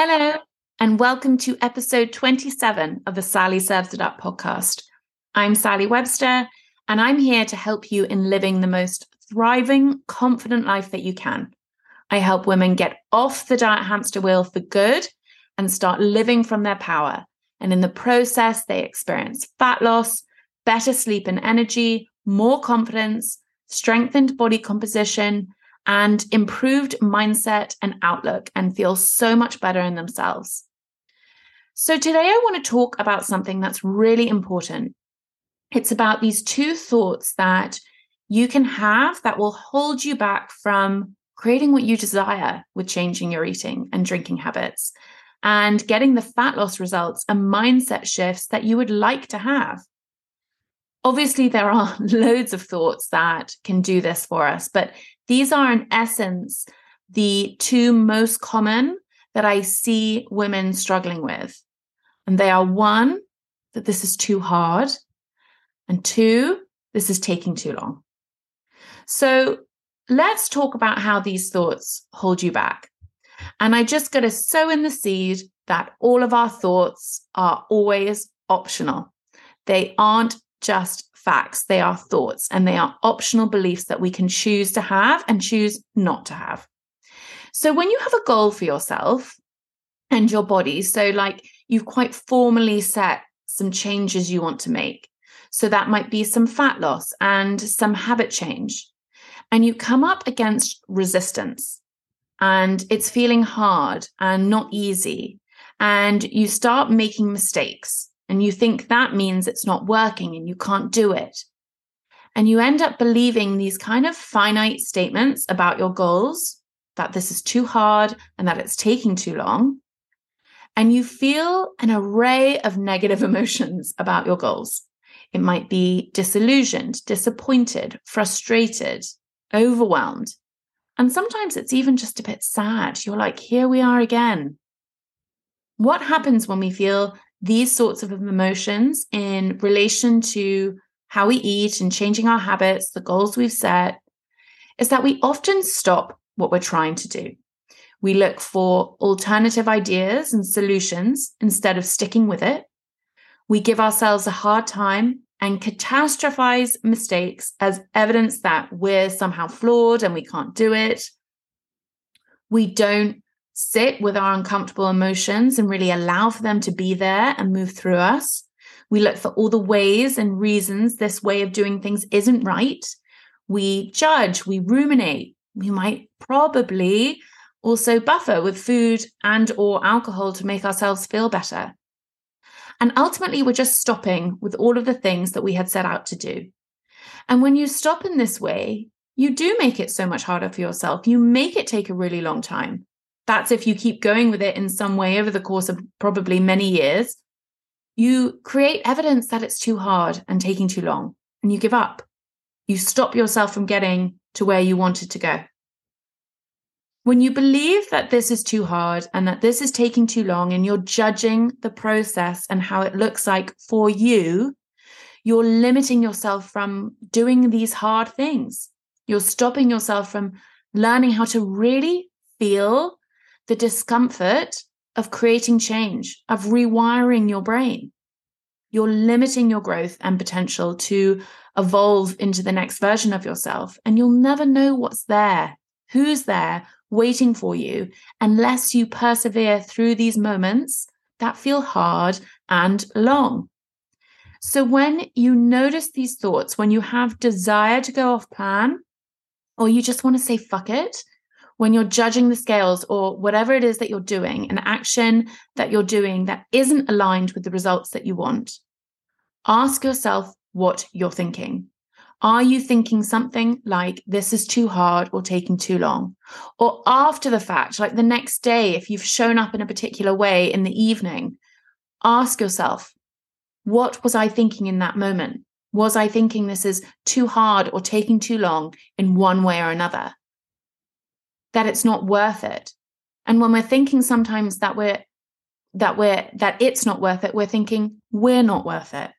Hello, and welcome to episode 27 of the Sally Serves It Up podcast. I'm Sally Webster, and I'm here to help you in living the most thriving, confident life that you can. I help women get off the diet hamster wheel for good and start living from their power. And in the process, they experience fat loss, better sleep and energy, more confidence, strengthened body composition, and improved mindset and outlook and feel so much better in themselves. So, today I want to talk about something that's really important. It's about these two thoughts that you can have that will hold you back from creating what you desire with changing your eating and drinking habits and getting the fat loss results and mindset shifts that you would like to have. Obviously, there are loads of thoughts that can do this for us, but these are, in essence, the two most common that I see women struggling with. And they are one, that this is too hard, and two, this is taking too long. So let's talk about how these thoughts hold you back. And I just got to sow in the seed that all of our thoughts are always optional. They aren't just facts, they are thoughts and they are optional beliefs that we can choose to have and choose not to have. So when you have a goal for yourself and your body, so like you've quite formally set some changes you want to make. So that might be some fat loss and some habit change. And you come up against resistance and it's feeling hard and not easy. And you start making mistakes and you think that means it's not working and you can't do it. And you end up believing these kind of finite statements about your goals that this is too hard and that it's taking too long. And you feel an array of negative emotions about your goals. It might be disillusioned, disappointed, frustrated, overwhelmed. And sometimes it's even just a bit sad. You're like, here we are again. What happens when we feel these sorts of emotions in relation to how we eat and changing our habits, the goals we've set, is that we often stop what we're trying to do. We look for alternative ideas and solutions instead of sticking with it. We give ourselves a hard time and catastrophize mistakes as evidence that we're somehow flawed and we can't do it. We don't sit with our uncomfortable emotions and really allow for them to be there and move through us. We look for all the ways and reasons this way of doing things isn't right. We judge, we ruminate. We might probably also buffer with food and or alcohol to make ourselves feel better. And ultimately we're just stopping with all of the things that we had set out to do. And when you stop in this way, you do make it so much harder for yourself. You make it take a really long time. That's if you keep going with it in some way over the course of probably many years. You create evidence that it's too hard and taking too long, and you give up. You stop yourself from getting to where you wanted to go. When you believe that this is too hard and that this is taking too long, and you're judging the process and how it looks like for you, you're limiting yourself from doing these hard things. You're stopping yourself from learning how to really feel the discomfort of creating change, of rewiring your brain. You're limiting your growth and potential to evolve into the next version of yourself. And you'll never know what's there, who's there waiting for you, unless you persevere through these moments that feel hard and long. So when you notice these thoughts, when you have desire to go off plan, or you just want to say, fuck it, when you're judging the scales or whatever it is that you're doing, an action that you're doing that isn't aligned with the results that you want, ask yourself what you're thinking. Are you thinking something like this is too hard or taking too long? Or after the fact, like the next day, if you've shown up in a particular way in the evening, ask yourself, what was I thinking in that moment? Was I thinking this is too hard or taking too long in one way or another? That it's not worth it. And when we're thinking sometimes that we're that we're that it's not worth it, we're thinking we're not worth it.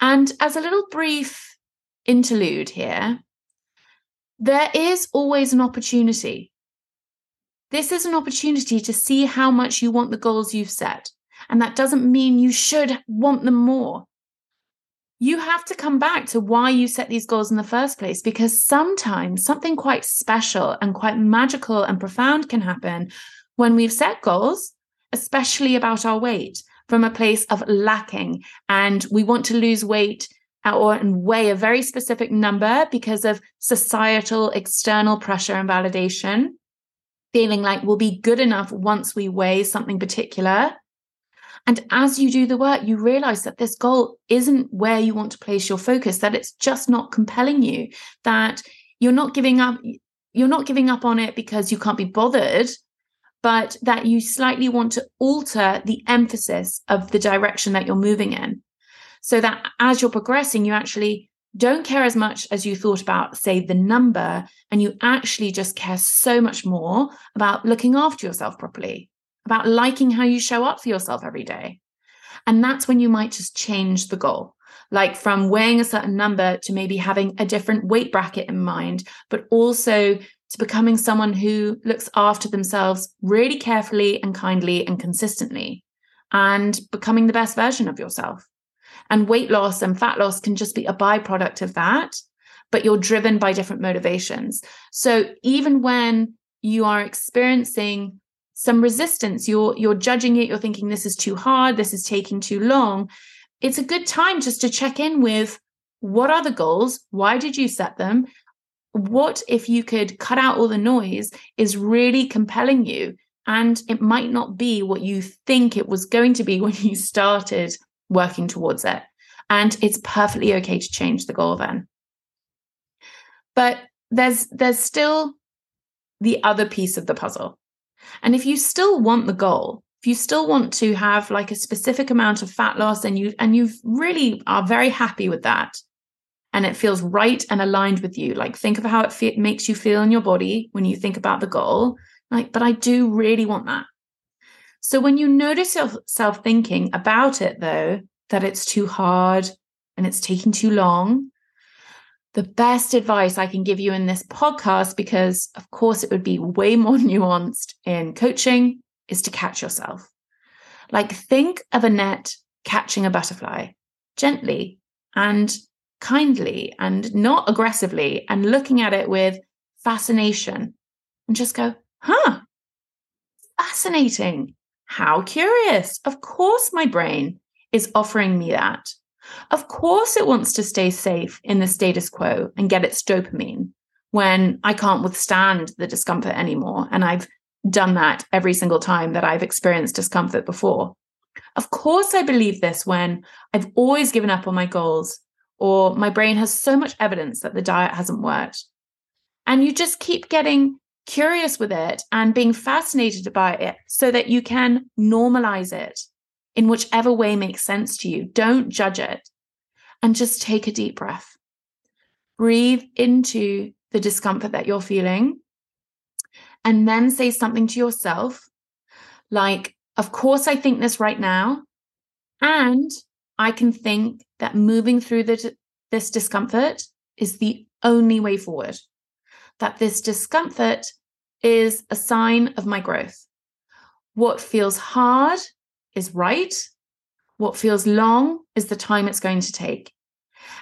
And as a little brief interlude here, there is always an opportunity. this is an opportunity to see how much you want the goals you've set. And that doesn't mean you should want them more. You have to come back to why you set these goals in the first place, because sometimes something quite special and quite magical and profound can happen when we've set goals, especially about our weight, from a place of lacking. And we want to lose weight or and weigh a very specific number because of societal external pressure and validation feeling like we'll be good enough once we weigh something particular. And as you do the work, you realize that this goal isn't where you want to place your focus, that it's just not compelling you, that you're not giving up, you're not giving up on it because you can't be bothered, but that you slightly want to alter the emphasis of the direction that you're moving in. So that as you're progressing, you actually don't care as much as you thought about, say, the number, and you actually just care so much more about looking after yourself properly, about liking how you show up for yourself every day. And that's when you might just change the goal, like from weighing a certain number to maybe having a different weight bracket in mind, but also to becoming someone who looks after themselves really carefully and kindly and consistently, and becoming the best version of yourself. And weight loss and fat loss can just be a byproduct of that, but you're driven by different motivations. So even when you are experiencing some resistance, you're you're judging it, you're thinking this is too hard, this is taking too long. It's a good time just to check in with what are the goals? Why did you set them? What if you could cut out all the noise is really compelling you and it might not be what you think it was going to be when you started working towards it. And it's perfectly okay to change the goal then. But there's there's still the other piece of the puzzle. And if you still want the goal, if you still want to have like a specific amount of fat loss and you and you really are very happy with that and it feels right and aligned with you like think of how it fe- makes you feel in your body when you think about the goal like but I do really want that. So when you notice yourself thinking about it, though, that it's too hard and it's taking too long, the best advice I can give you in this podcast, because of course it would be way more nuanced in coaching, is to catch yourself. Like think of a net catching a butterfly gently and kindly and not aggressively and looking at it with fascination and just go, huh, fascinating. How curious. Of course, my brain is offering me that. Of course, it wants to stay safe in the status quo and get its dopamine when I can't withstand the discomfort anymore. And I've done that every single time that I've experienced discomfort before. Of course, I believe this when I've always given up on my goals or my brain has so much evidence that the diet hasn't worked. And you just keep getting curious with it and being fascinated by it so that you can normalize it in whichever way makes sense to you. Don't judge it and just take a deep breath. Breathe into the discomfort that you're feeling and then say something to yourself like, Of course, I think this right now. And I can think that moving through the, this discomfort is the only way forward that this discomfort is a sign of my growth. What feels hard is right. What feels long is the time it's going to take.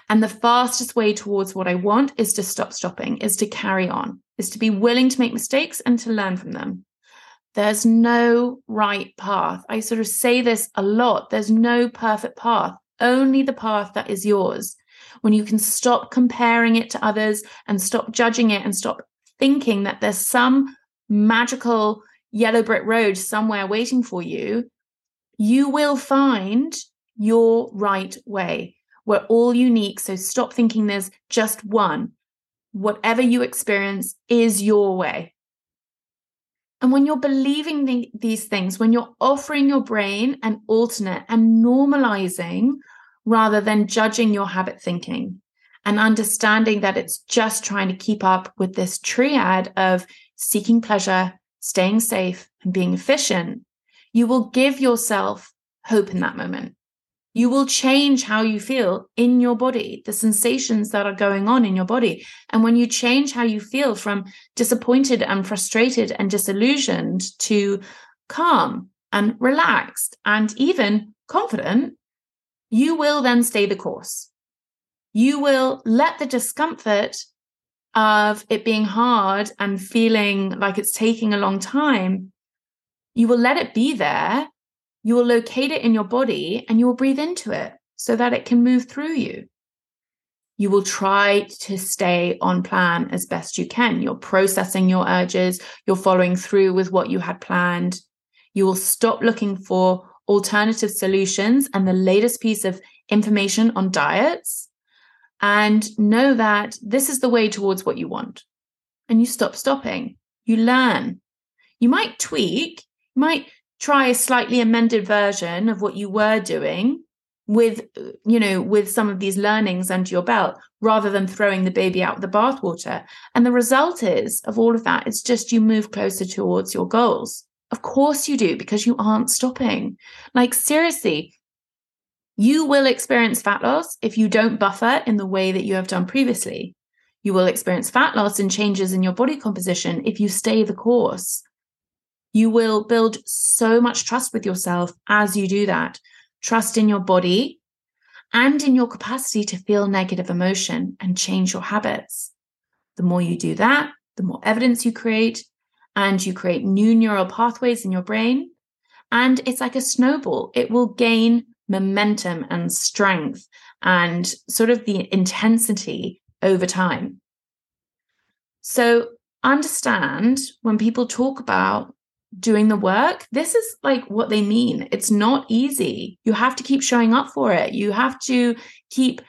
And the fastest way towards what I want is to stop stopping, is to carry on, is to be willing to make mistakes and to learn from them. There's no right path. I sort of say this a lot. There's no perfect path, only the path that is yours when you can stop comparing it to others and stop judging it and stop thinking that there's some magical yellow brick road somewhere waiting for you, you will find your right way. We're all unique. So stop thinking there's just one. Whatever you experience is your way. And when you're believing the, these things, when you're offering your brain an alternate and normalizing rather than judging your habit thinking and understanding that it's just trying to keep up with this triad of seeking pleasure, staying safe, and being efficient, you will give yourself hope in that moment. You will change how you feel in your body, the sensations that are going on in your body. And when you change how you feel from disappointed and frustrated and disillusioned to calm and relaxed and even confident, you will then stay the course. You will let the discomfort of it being hard and feeling like it's taking a long time, you will let it be there. You will locate it in your body and you will breathe into it so that it can move through you. You will try to stay on plan as best you can. You're processing your urges, you're following through with what you had planned. You will stop looking for alternative solutions and the latest piece of information on diets and know that this is the way towards what you want. And you stop stopping. You learn. You might tweak, might try a slightly amended version of what you were doing with you know with some of these learnings under your belt rather than throwing the baby out with the bathwater and the result is of all of that it's just you move closer towards your goals of course you do because you aren't stopping like seriously you will experience fat loss if you don't buffer in the way that you have done previously. You will experience fat loss and changes in your body composition if you stay the course. You will build so much trust with yourself as you do that. Trust in your body and in your capacity to feel negative emotion and change your habits. The more you do that, the more evidence you create, and you create new neural pathways in your brain. And it's like a snowball, it will gain momentum and strength and sort of the intensity over time. So, understand when people talk about doing the work, this is like what they mean. It's not easy. You have to keep showing up for it. You have to keep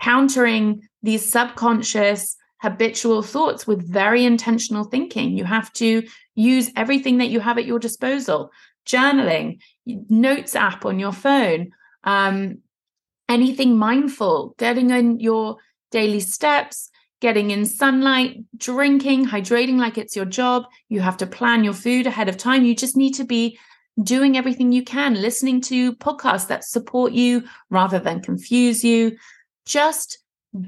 countering these subconscious habitual thoughts with very intentional thinking. You have to use everything that you have at your disposal journaling, notes app on your phone, um, anything mindful, getting in your daily steps, getting in sunlight, drinking, hydrating like it's your job. You have to plan your food ahead of time. You just need to be doing everything you can, listening to podcasts that support you rather than confuse you. Just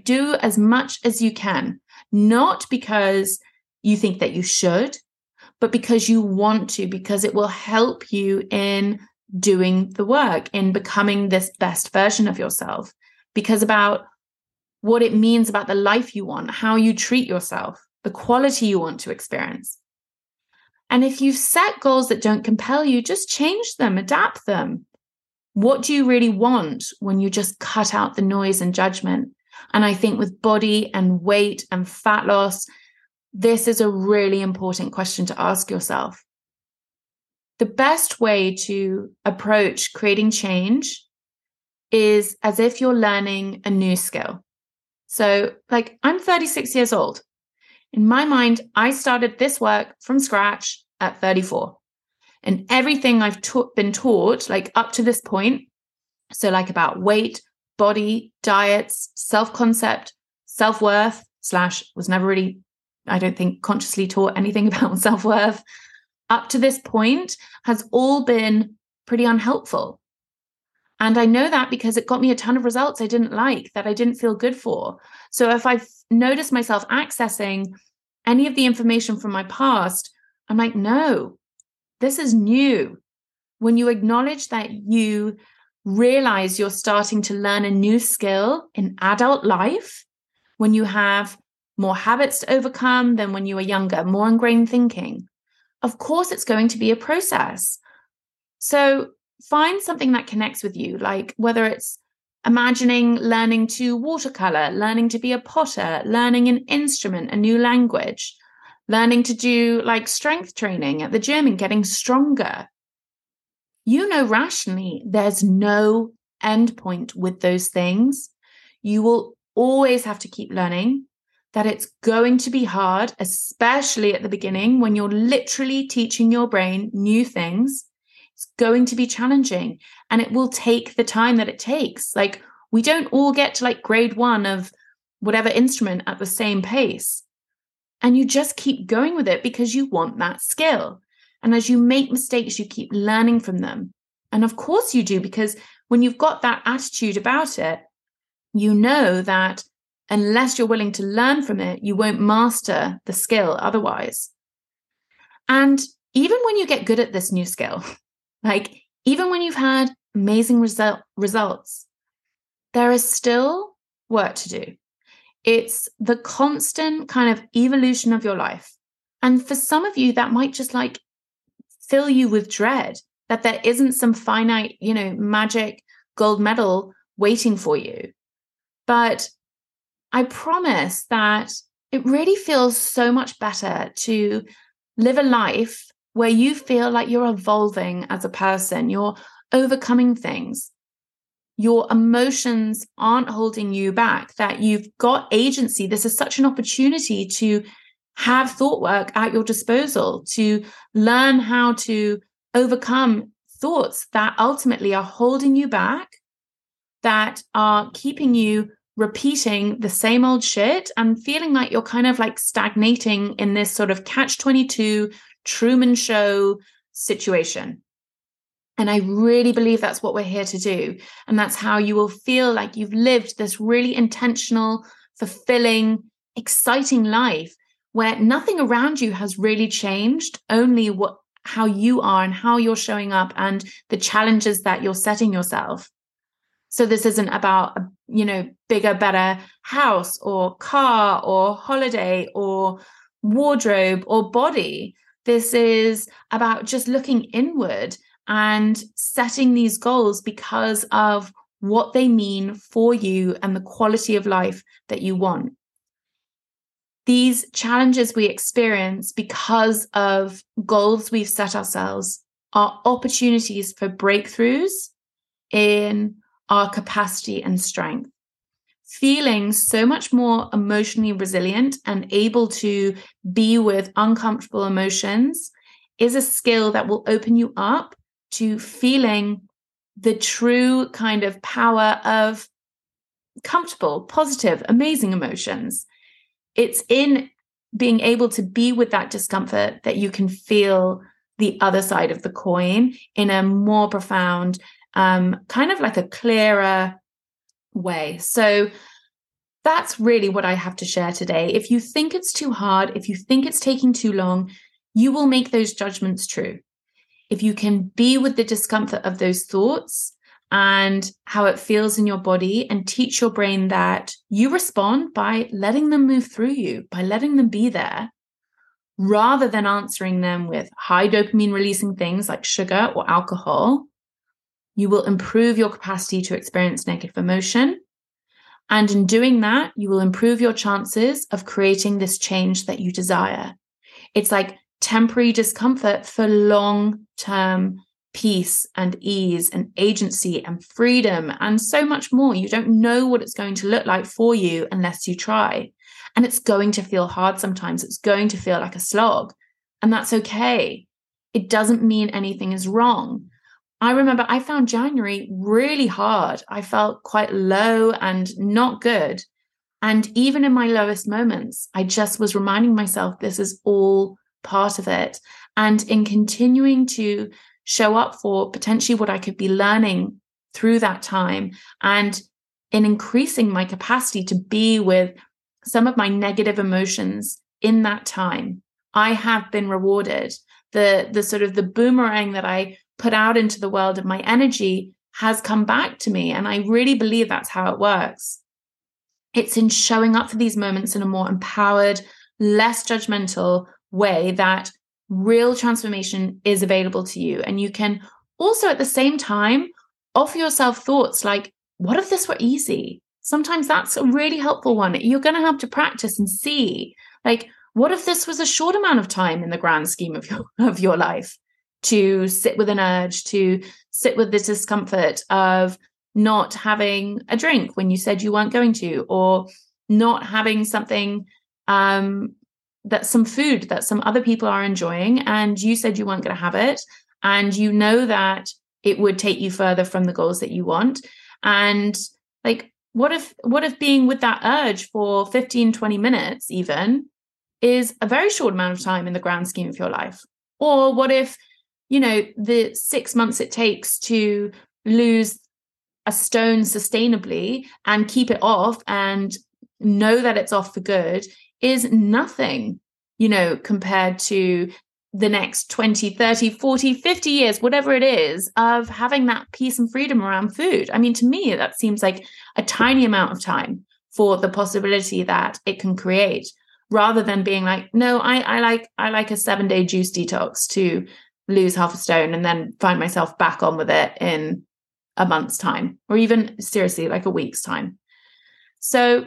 do as much as you can, not because you think that you should, but because you want to, because it will help you in doing the work, in becoming this best version of yourself. Because about what it means about the life you want, how you treat yourself, the quality you want to experience. And if you've set goals that don't compel you, just change them, adapt them. What do you really want when you just cut out the noise and judgment? And I think with body and weight and fat loss this is a really important question to ask yourself. The best way to approach creating change is as if you're learning a new skill. So, like, I'm 36 years old. In my mind, I started this work from scratch at 34. And everything I've ta- been taught, like up to this point, so like about weight, body, diets, self concept, self worth, slash, was never really I don't think consciously taught anything about self worth up to this point has all been pretty unhelpful. And I know that because it got me a ton of results I didn't like, that I didn't feel good for. So if I've noticed myself accessing any of the information from my past, I'm like, no, this is new. When you acknowledge that you realize you're starting to learn a new skill in adult life, when you have more habits to overcome than when you were younger, more ingrained thinking. Of course, it's going to be a process. So find something that connects with you, like whether it's imagining learning to watercolor, learning to be a potter, learning an instrument, a new language, learning to do like strength training at the gym and getting stronger. You know, rationally, there's no end point with those things. You will always have to keep learning that it's going to be hard, especially at the beginning when you're literally teaching your brain new things. It's going to be challenging and it will take the time that it takes. Like, we don't all get to like grade one of whatever instrument at the same pace. And you just keep going with it because you want that skill. And as you make mistakes, you keep learning from them. And of course you do, because when you've got that attitude about it, you know that unless you're willing to learn from it, you won't master the skill otherwise. And even when you get good at this new skill, like even when you've had amazing result, results, there is still work to do. It's the constant kind of evolution of your life. And for some of you, that might just like fill you with dread that there isn't some finite, you know, magic gold medal waiting for you. But I promise that it really feels so much better to live a life where you feel like you're evolving as a person, you're overcoming things. Your emotions aren't holding you back, that you've got agency. This is such an opportunity to have thought work at your disposal, to learn how to overcome thoughts that ultimately are holding you back, that are keeping you repeating the same old shit and feeling like you're kind of like stagnating in this sort of catch 22 Truman Show situation. And I really believe that's what we're here to do. And that's how you will feel like you've lived this really intentional, fulfilling, exciting life where nothing around you has really changed, only what how you are and how you're showing up and the challenges that you're setting yourself. So this isn't about a, you know, bigger, better house or car or holiday or wardrobe or body. This is about just looking inward and setting these goals because of what they mean for you and the quality of life that you want. These challenges we experience because of goals we've set ourselves are opportunities for breakthroughs in our capacity and strength feeling so much more emotionally resilient and able to be with uncomfortable emotions is a skill that will open you up to feeling the true kind of power of comfortable, positive, amazing emotions. It's in being able to be with that discomfort that you can feel the other side of the coin in a more profound, um, kind of like a clearer, way. So that's really what I have to share today. If you think it's too hard, if you think it's taking too long, you will make those judgments true. If you can be with the discomfort of those thoughts and how it feels in your body and teach your brain that you respond by letting them move through you, by letting them be there, rather than answering them with high dopamine releasing things like sugar or alcohol, you will improve your capacity to experience negative emotion. And in doing that, you will improve your chances of creating this change that you desire. It's like temporary discomfort for long term peace and ease and agency and freedom and so much more. You don't know what it's going to look like for you unless you try. And it's going to feel hard sometimes. It's going to feel like a slog. And that's okay. It doesn't mean anything is wrong. I remember I found January really hard. I felt quite low and not good. And even in my lowest moments, I just was reminding myself this is all part of it. And in continuing to show up for potentially what I could be learning through that time and in increasing my capacity to be with some of my negative emotions in that time, I have been rewarded. The, the sort of the boomerang that I put out into the world of my energy has come back to me. And I really believe that's how it works. It's in showing up for these moments in a more empowered, less judgmental way that real transformation is available to you. And you can also at the same time offer yourself thoughts like, what if this were easy? Sometimes that's a really helpful one. You're going to have to practice and see, like, what if this was a short amount of time in the grand scheme of your of your life? To sit with an urge, to sit with the discomfort of not having a drink when you said you weren't going to, or not having something um, that some food that some other people are enjoying, and you said you weren't going to have it, and you know that it would take you further from the goals that you want. And like, what if, what if being with that urge for 15, 20 minutes even is a very short amount of time in the grand scheme of your life? Or what if you know the six months it takes to lose a stone sustainably and keep it off and know that it's off for good is nothing, you know, compared to the next 20, 30, 40, 50 years, whatever it is, of having that peace and freedom around food. I mean, to me, that seems like a tiny amount of time for the possibility that it can create rather than being like, no, I, I like I like a seven day juice detox to lose half a stone and then find myself back on with it in a month's time, or even seriously, like a week's time. So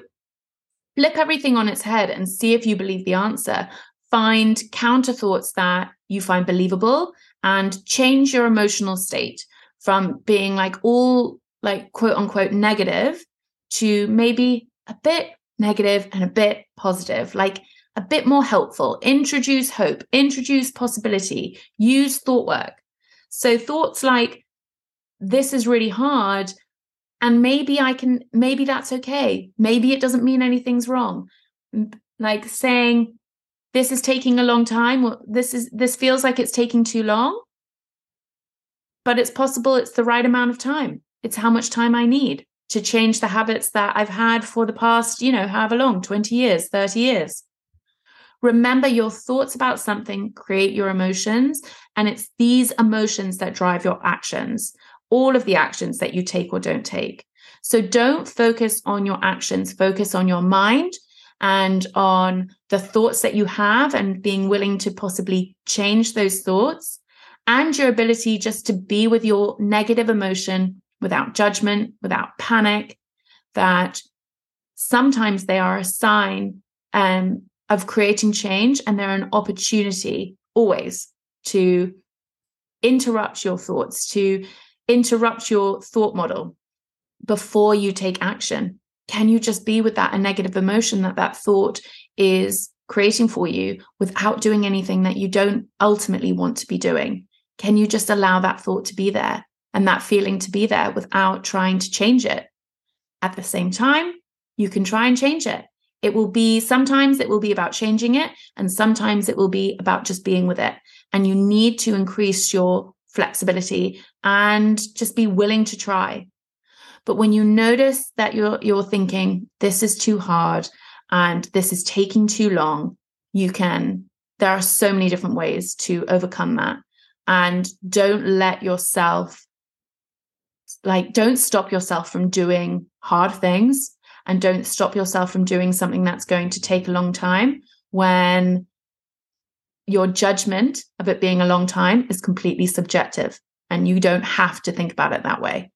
flip everything on its head and see if you believe the answer. Find counter thoughts that you find believable and change your emotional state from being like all like quote unquote negative to maybe a bit negative and a bit positive, like a bit more helpful. Introduce hope, introduce possibility, use thought work. So, thoughts like, this is really hard. And maybe I can, maybe that's okay. Maybe it doesn't mean anything's wrong. Like saying, this is taking a long time. This is, this feels like it's taking too long. But it's possible it's the right amount of time. It's how much time I need to change the habits that I've had for the past, you know, however long 20 years, 30 years. Remember, your thoughts about something create your emotions, and it's these emotions that drive your actions, all of the actions that you take or don't take. So don't focus on your actions, focus on your mind and on the thoughts that you have and being willing to possibly change those thoughts and your ability just to be with your negative emotion without judgment, without panic, that sometimes they are a sign um, of creating change and they're an opportunity always to interrupt your thoughts, to interrupt your thought model before you take action. Can you just be with that a negative emotion that that thought is creating for you without doing anything that you don't ultimately want to be doing? Can you just allow that thought to be there and that feeling to be there without trying to change it? At the same time, you can try and change it. It will be sometimes it will be about changing it, and sometimes it will be about just being with it. And you need to increase your flexibility and just be willing to try. But when you notice that you're you're thinking this is too hard and this is taking too long, you can there are so many different ways to overcome that. And don't let yourself like don't stop yourself from doing hard things and don't stop yourself from doing something that's going to take a long time when your judgment of it being a long time is completely subjective and you don't have to think about it that way.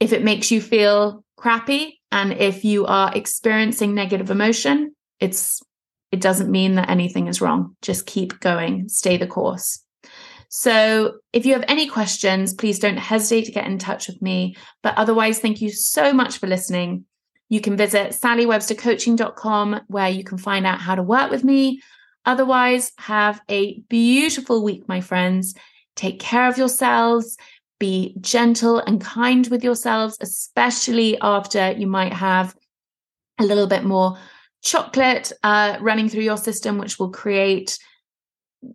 If it makes you feel crappy and if you are experiencing negative emotion, it's it doesn't mean that anything is wrong. Just keep going, stay the course. So, if you have any questions, please don't hesitate to get in touch with me. But otherwise, thank you so much for listening. You can visit sallywebstercoaching.com where you can find out how to work with me. Otherwise, have a beautiful week, my friends. Take care of yourselves. Be gentle and kind with yourselves, especially after you might have a little bit more chocolate uh, running through your system, which will create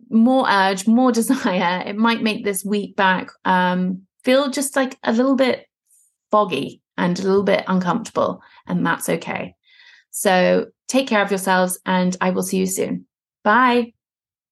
more urge, more desire, it might make this week back um, feel just like a little bit foggy and a little bit uncomfortable, and that's okay. So take care of yourselves, and I will see you soon. Bye.